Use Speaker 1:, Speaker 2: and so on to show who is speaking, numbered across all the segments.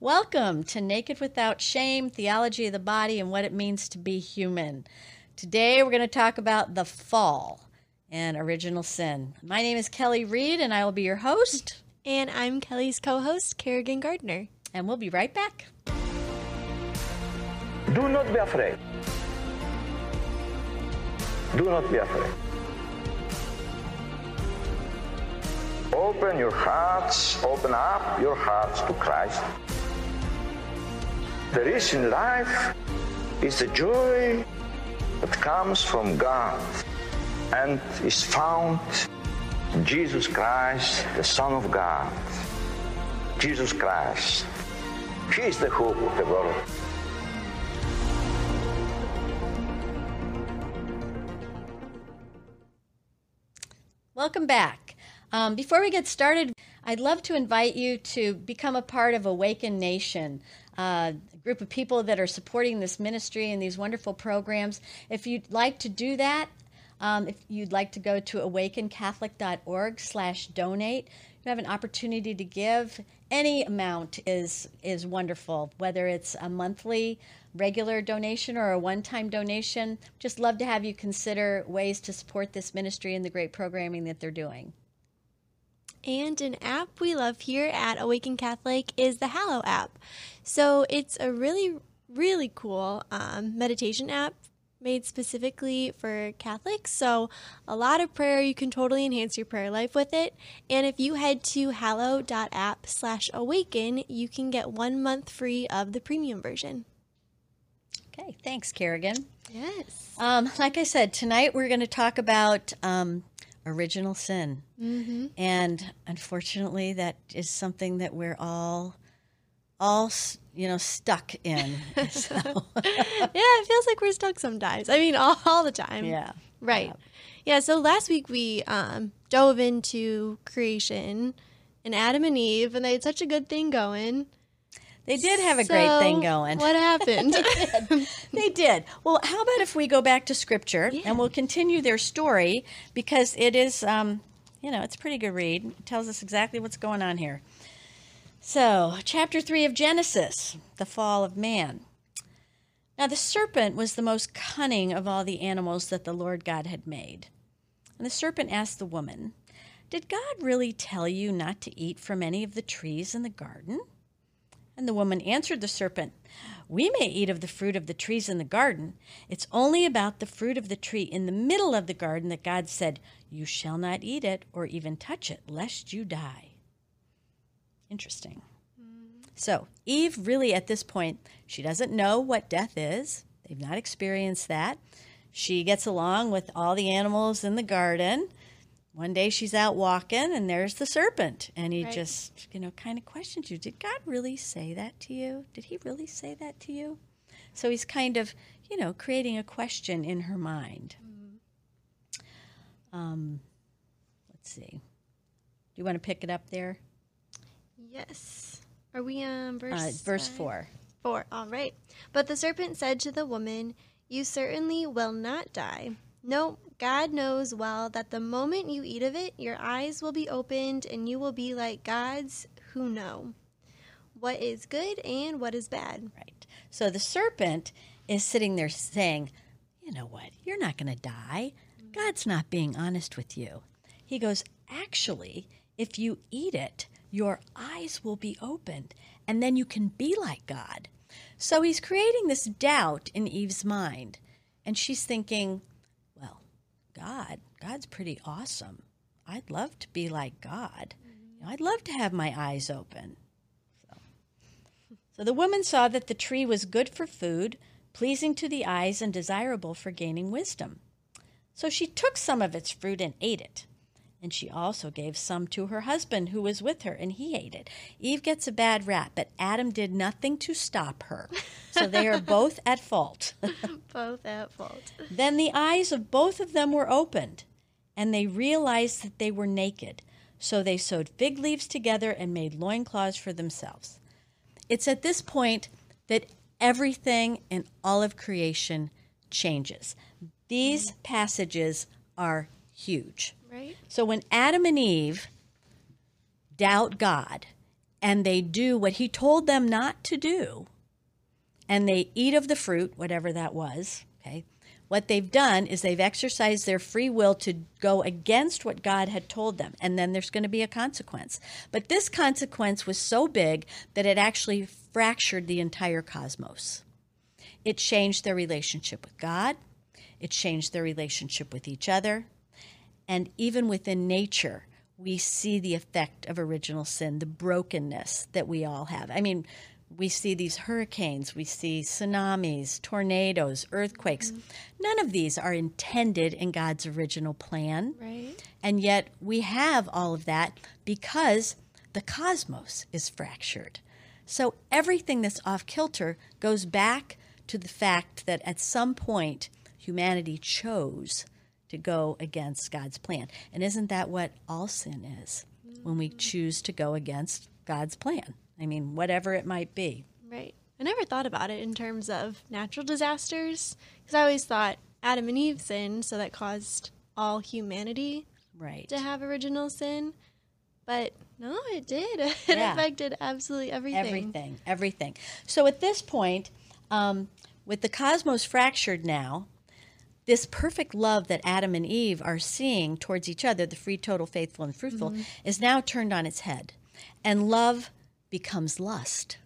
Speaker 1: Welcome to Naked Without Shame Theology of the Body and What It Means to Be Human. Today we're going to talk about the fall and original sin. My name is Kelly Reed and I will be your host.
Speaker 2: And I'm Kelly's co host, Kerrigan Gardner.
Speaker 1: And we'll be right back.
Speaker 3: Do not be afraid. Do not be afraid. Open your hearts, open up your hearts to Christ. There is in life is the joy that comes from God and is found in Jesus Christ, the Son of God. Jesus Christ. He is the hope of the world.
Speaker 1: Welcome back. Um, before we get started, I'd love to invite you to become a part of Awaken Nation, uh, a group of people that are supporting this ministry and these wonderful programs. If you'd like to do that, um, if you'd like to go to awakencatholic.org slash donate, you have an opportunity to give. Any amount is is wonderful, whether it's a monthly regular donation or a one-time donation. Just love to have you consider ways to support this ministry and the great programming that they're doing.
Speaker 2: And an app we love here at Awaken Catholic is the Hallow app. So it's a really, really cool um, meditation app made specifically for Catholics. So a lot of prayer. You can totally enhance your prayer life with it. And if you head to hallow.app slash awaken, you can get one month free of the premium version.
Speaker 1: Okay, thanks, Kerrigan.
Speaker 2: Yes.
Speaker 1: Um, like I said, tonight we're going to talk about um, original sin. Mm-hmm. And unfortunately, that is something that we're all all you know stuck in. So.
Speaker 2: yeah, it feels like we're stuck sometimes. I mean, all, all the time.
Speaker 1: Yeah.
Speaker 2: Right. Yeah. yeah so last week we um, dove into creation and Adam and Eve, and they had such a good thing going.
Speaker 1: They did have a so, great thing going.
Speaker 2: What happened?
Speaker 1: they, did. they did. Well, how about if we go back to scripture yeah. and we'll continue their story because it is, um, you know, it's a pretty good read. It tells us exactly what's going on here. So, chapter 3 of Genesis, the fall of man. Now, the serpent was the most cunning of all the animals that the Lord God had made. And the serpent asked the woman, Did God really tell you not to eat from any of the trees in the garden? And the woman answered the serpent, We may eat of the fruit of the trees in the garden. It's only about the fruit of the tree in the middle of the garden that God said, You shall not eat it or even touch it, lest you die. Interesting. So, Eve really at this point, she doesn't know what death is. They've not experienced that. She gets along with all the animals in the garden one day she's out walking and there's the serpent. And he right. just you know kind of questions you did god really say that to you? Did he really say that to you? So he's kind of you know creating a question in her mind. Mm-hmm. um, let's see. Do you want to pick it up there?
Speaker 2: Yes. Are we on verse
Speaker 1: uh, verse 4
Speaker 2: 4 all right. But the serpent said to the woman you certainly will not die. No God knows well that the moment you eat of it, your eyes will be opened and you will be like gods who know what is good and what is bad.
Speaker 1: Right. So the serpent is sitting there saying, You know what? You're not going to die. God's not being honest with you. He goes, Actually, if you eat it, your eyes will be opened and then you can be like God. So he's creating this doubt in Eve's mind. And she's thinking, God, God's pretty awesome. I'd love to be like God. You know, I'd love to have my eyes open. So. so the woman saw that the tree was good for food, pleasing to the eyes, and desirable for gaining wisdom. So she took some of its fruit and ate it. And she also gave some to her husband who was with her, and he ate it. Eve gets a bad rap, but Adam did nothing to stop her. So they are both at fault.
Speaker 2: both at fault.
Speaker 1: Then the eyes of both of them were opened, and they realized that they were naked. So they sewed fig leaves together and made loincloths for themselves. It's at this point that everything in all of creation changes. These passages are huge.
Speaker 2: Right.
Speaker 1: So when Adam and Eve doubt God and they do what he told them not to do, and they eat of the fruit, whatever that was, okay, what they've done is they've exercised their free will to go against what God had told them, and then there's going to be a consequence. But this consequence was so big that it actually fractured the entire cosmos. It changed their relationship with God, it changed their relationship with each other, and even within nature, we see the effect of original sin, the brokenness that we all have. I mean, we see these hurricanes, we see tsunamis, tornadoes, earthquakes. Mm-hmm. None of these are intended in God's original plan.
Speaker 2: Right.
Speaker 1: And yet we have all of that because the cosmos is fractured. So everything that's off kilter goes back to the fact that at some point humanity chose to go against God's plan. And isn't that what all sin is? When we choose to go against God's plan. I mean, whatever it might be.
Speaker 2: Right. I never thought about it in terms of natural disasters because I always thought Adam and Eve sinned, so that caused all humanity
Speaker 1: right.
Speaker 2: to have original sin. But no, it did. It yeah. affected absolutely everything.
Speaker 1: Everything, everything. So at this point, um, with the cosmos fractured now, this perfect love that Adam and Eve are seeing towards each other, the free, total, faithful, and fruitful, mm-hmm. is now turned on its head. And love becomes lust.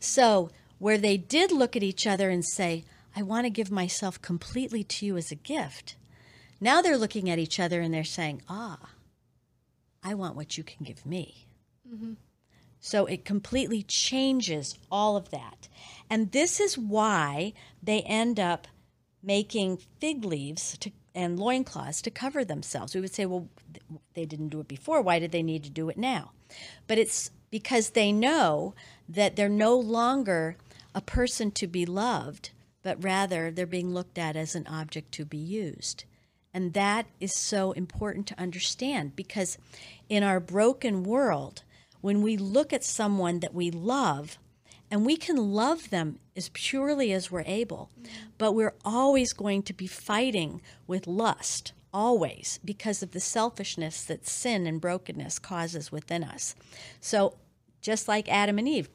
Speaker 1: So, where they did look at each other and say, I want to give myself completely to you as a gift, now they're looking at each other and they're saying, Ah, I want what you can give me. Mm-hmm. So it completely changes all of that. And this is why they end up making fig leaves to, and loincloths to cover themselves. We would say, well, they didn't do it before. Why did they need to do it now? But it's because they know that they're no longer a person to be loved, but rather they're being looked at as an object to be used. And that is so important to understand because in our broken world, when we look at someone that we love, and we can love them as purely as we're able, but we're always going to be fighting with lust always because of the selfishness that sin and brokenness causes within us. So, just like Adam and Eve,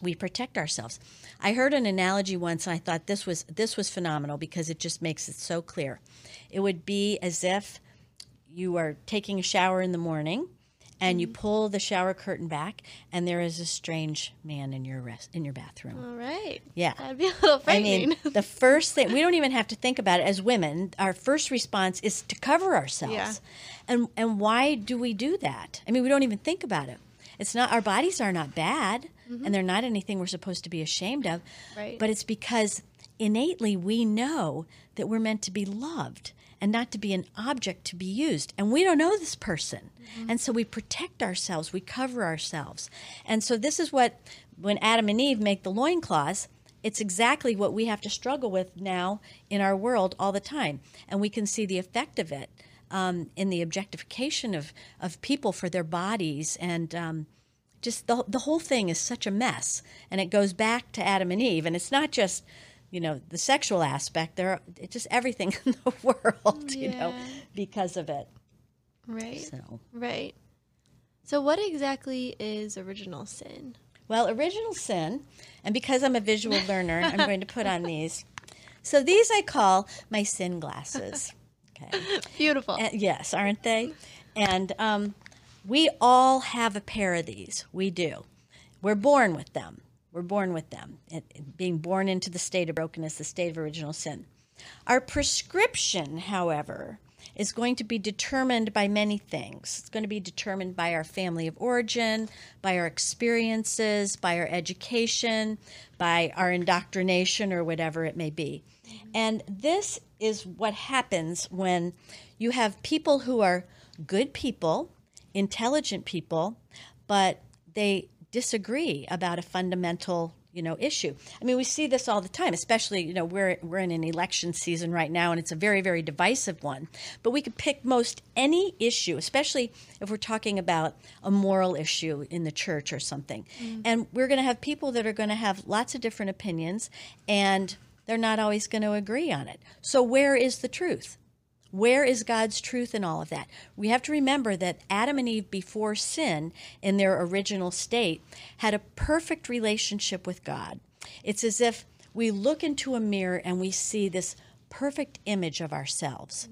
Speaker 1: we protect ourselves. I heard an analogy once and I thought this was this was phenomenal because it just makes it so clear. It would be as if you are taking a shower in the morning and you mm-hmm. pull the shower curtain back, and there is a strange man in your rest, in your bathroom.
Speaker 2: All right.
Speaker 1: Yeah.
Speaker 2: That'd be a little frightening.
Speaker 1: I mean, the first thing we don't even have to think about it as women. Our first response is to cover ourselves.
Speaker 2: Yeah.
Speaker 1: And and why do we do that? I mean, we don't even think about it. It's not our bodies are not bad, mm-hmm. and they're not anything we're supposed to be ashamed of.
Speaker 2: Right.
Speaker 1: But it's because innately we know that we're meant to be loved and not to be an object to be used. And we don't know this person. Mm-hmm. And so we protect ourselves, we cover ourselves. And so this is what, when Adam and Eve make the loincloths, it's exactly what we have to struggle with now in our world all the time. And we can see the effect of it um, in the objectification of, of people for their bodies and. Um, just the, the whole thing is such a mess and it goes back to adam and eve and it's not just you know the sexual aspect there it's just everything in the world you know because of it.
Speaker 2: Right. So. Right. So what exactly is original sin?
Speaker 1: Well original sin and because i'm a visual learner i'm going to put on these. So these i call my sin glasses.
Speaker 2: Okay. Beautiful.
Speaker 1: And, yes aren't they? And um, we all have a pair of these. We do. We're born with them we're born with them, being born into the state of brokenness, the state of original sin. Our prescription, however, is going to be determined by many things. It's going to be determined by our family of origin, by our experiences, by our education, by our indoctrination, or whatever it may be. And this is what happens when you have people who are good people, intelligent people, but they disagree about a fundamental you know issue. I mean we see this all the time especially you know we're we're in an election season right now and it's a very very divisive one. But we could pick most any issue especially if we're talking about a moral issue in the church or something. Mm. and we're going to have people that are going to have lots of different opinions and they're not always going to agree on it. So where is the truth Where is God's truth in all of that? We have to remember that Adam and Eve, before sin, in their original state, had a perfect relationship with God. It's as if we look into a mirror and we see this perfect image of ourselves.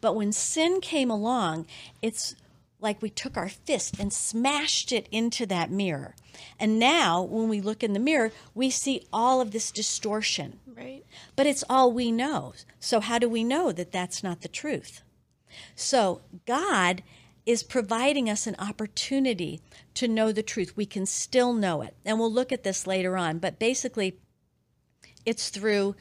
Speaker 1: But when sin came along, it's like we took our fist and smashed it into that mirror. And now, when we look in the mirror, we see all of this distortion.
Speaker 2: Right.
Speaker 1: But it's all we know. So, how do we know that that's not the truth? So, God is providing us an opportunity to know the truth. We can still know it. And we'll look at this later on. But basically, it's through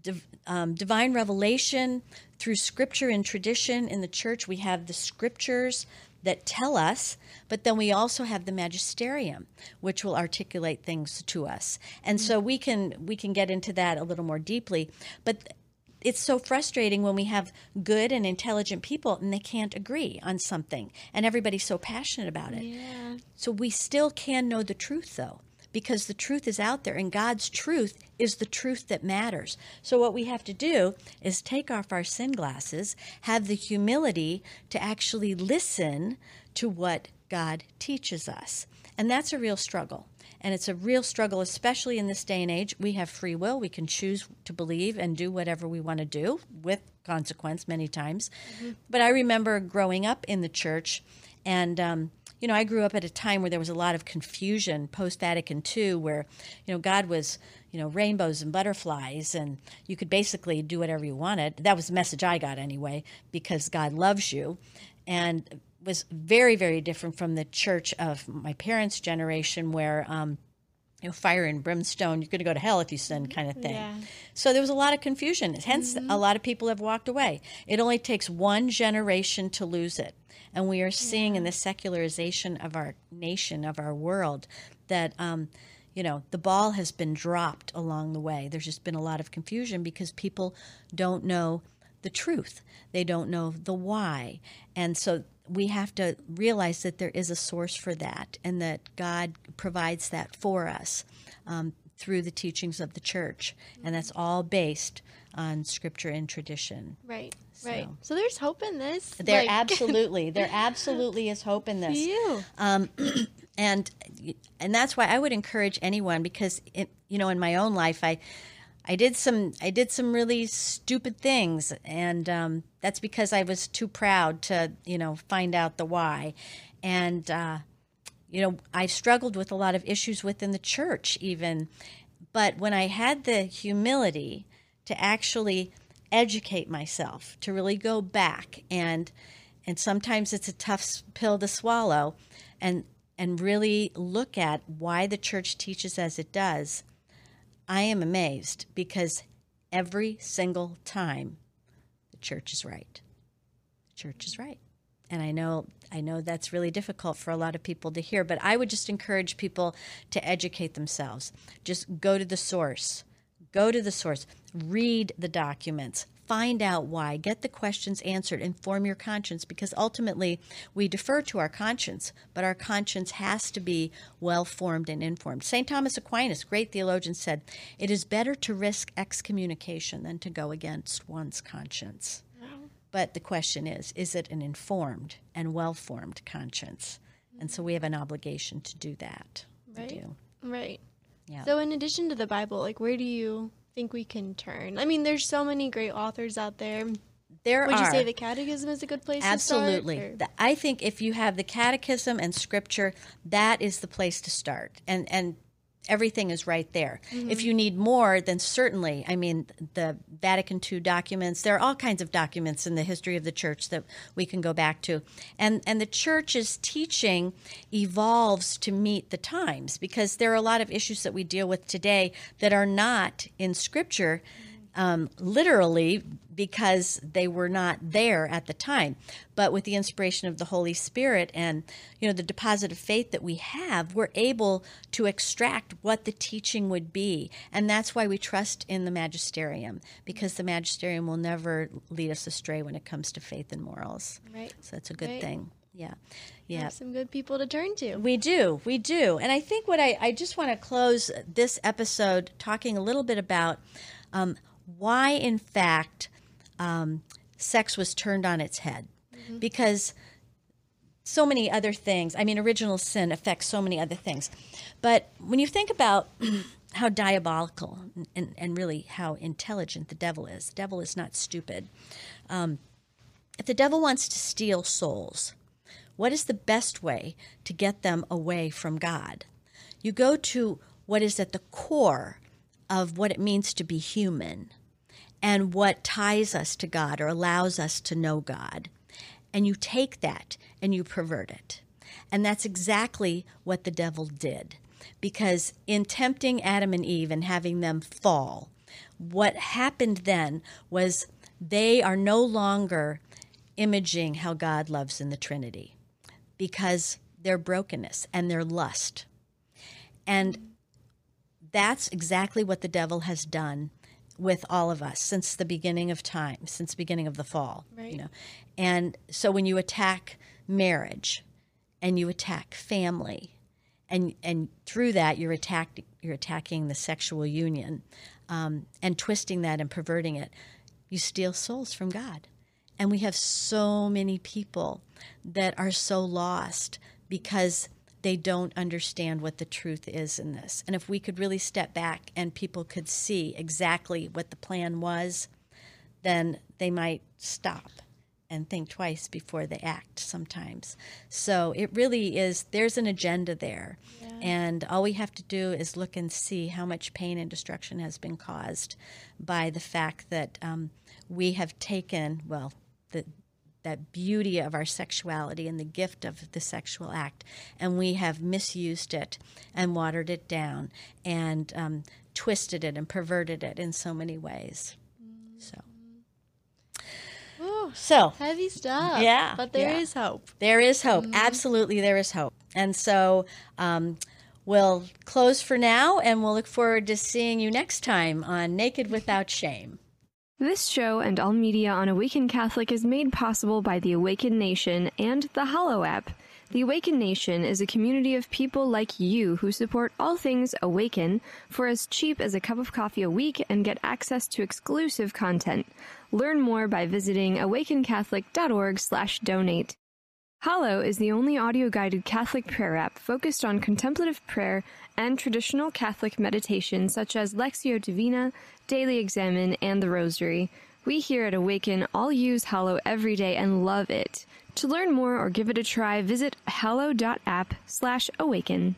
Speaker 1: div- um, divine revelation, through scripture and tradition in the church. We have the scriptures that tell us, but then we also have the magisterium, which will articulate things to us. And so we can we can get into that a little more deeply. But it's so frustrating when we have good and intelligent people and they can't agree on something, and everybody's so passionate about it.
Speaker 2: Yeah.
Speaker 1: So we still can know the truth, though, because the truth is out there, and God's truth is the truth that matters. So what we have to do is take off our sin glasses, have the humility to actually listen to what God teaches us. And that's a real struggle. And it's a real struggle, especially in this day and age. We have free will. We can choose to believe and do whatever we want to do with consequence many times. But I remember growing up in the church, and um, you know, I grew up at a time where there was a lot of confusion post Vatican II, where you know God was you know rainbows and butterflies, and you could basically do whatever you wanted. That was the message I got anyway, because God loves you, and was very very different from the church of my parents' generation, where um, you know, fire and brimstone, you're going to go to hell if you sin, kind of thing.
Speaker 2: Yeah.
Speaker 1: So there was a lot of confusion. Hence, a lot of people have walked away. It only takes one generation to lose it. And we are seeing in the secularization of our nation, of our world, that, um, you know, the ball has been dropped along the way. There's just been a lot of confusion because people don't know the truth, they don't know the why. And so we have to realize that there is a source for that and that God provides that for us um, through the teachings of the church. And that's all based on scripture and tradition.
Speaker 2: Right. Right.
Speaker 1: So-
Speaker 2: So there's hope in this.
Speaker 1: There
Speaker 2: Like,
Speaker 1: absolutely, there absolutely is hope in this
Speaker 2: you.
Speaker 1: um, and and that's why I would encourage anyone because it, you know in my own life I I did some I did some really stupid things and um, that's because I was too proud to you know find out the why. And uh, you know I've struggled with a lot of issues within the church even. But when I had the humility to actually educate myself to really go back and and sometimes it's a tough pill to swallow and and really look at why the church teaches as it does i am amazed because every single time the church is right. The church is right. And i know i know that's really difficult for a lot of people to hear but i would just encourage people to educate themselves. Just go to the source Go to the source, read the documents, find out why, get the questions answered, inform your conscience because ultimately we defer to our conscience, but our conscience has to be well formed and informed. St. Thomas Aquinas, great theologian, said, It is better to risk excommunication than to go against one's conscience. But the question is, is it an informed and well formed conscience? And so we have an obligation to do that.
Speaker 2: Right.
Speaker 1: Do.
Speaker 2: Right.
Speaker 1: Yeah.
Speaker 2: So, in addition to the Bible, like, where do you think we can turn? I mean, there's so many great authors out there.
Speaker 1: there
Speaker 2: Would
Speaker 1: are.
Speaker 2: you say the Catechism is a good place?
Speaker 1: Absolutely.
Speaker 2: To start,
Speaker 1: The- I think if you have the catechism and scripture, that is the place to start. And and everything is right there. If mm-hmm. you need more, then certainly, I mean, the Vatican II documents, there are all kinds of documents in the history of the church that we can go back to. And and the church's teaching evolves to meet the times because there are a lot of issues that we deal with today that are not in scripture um, literally because they were not there at the time. But with the inspiration of the Holy Spirit and you know the deposit of faith that we have, we're able to extract what the teaching would be, and that's why we trust in the magisterium because the magisterium will never lead us astray when it comes to faith and morals.
Speaker 2: Right.
Speaker 1: So that's a good
Speaker 2: Right.
Speaker 1: thing. Yeah, yeah.
Speaker 2: have some good people to turn to.
Speaker 1: We do, we do. And I think what I, I just want to close this episode talking a little bit about um, why, in fact, um, sex was turned on its head because so many other things. I mean, original sin affects so many other things. But when you think about how diabolical and, and really how intelligent the devil is, the devil is not stupid. Um, if the devil wants to steal souls, what is the best way to get them away from God? You go to what is at the core of what it means to be human and what ties us to God or allows us to know God. And you take that and you pervert it. And that's exactly what the devil did. Because in tempting Adam and Eve and having them fall, what happened then was they are no longer imaging how God loves in the Trinity because their brokenness and their lust. And that's exactly what the devil has done with all of us since the beginning of time, since the beginning of the fall.
Speaker 2: Right.
Speaker 1: You know, and so when you attack marriage, and you attack family, and and through that you're attacked you're attacking the sexual union, um, and twisting that and perverting it, you steal souls from God, and we have so many people that are so lost because they don't understand what the truth is in this. And if we could really step back and people could see exactly what the plan was, then they might stop and think twice before they act sometimes. So it really is, there's an agenda there. And all we have to do is look and see how much pain and destruction has been caused by the fact that um, we have taken, well, the, that beauty of our sexuality and the gift of the sexual act, and we have misused it and watered it down and um, twisted it and perverted it in so many ways. So,
Speaker 2: Whew,
Speaker 1: so
Speaker 2: heavy stuff.
Speaker 1: Yeah,
Speaker 2: But there is
Speaker 1: yeah.
Speaker 2: hope.
Speaker 1: there is hope. Absolutely, there is hope. And so um, we'll close for now, and we'll look forward to seeing you next time on Naked Without Shame.
Speaker 4: This show and all media on Awaken Catholic is made possible by the Awaken Nation and the Hallow app. The Awaken Nation is a community of people like you who support all things Awaken for as cheap as a cup of coffee a week and get access to exclusive content. Learn more by visiting awakencatholic.org/donate. Hallow is the only audio guided Catholic prayer app focused on contemplative prayer and traditional Catholic meditation such as Lectio Divina, Daily Examen, and the Rosary. We here at Awaken all use Hallow every day and love it. To learn more or give it a try, visit hallow.app slash awaken.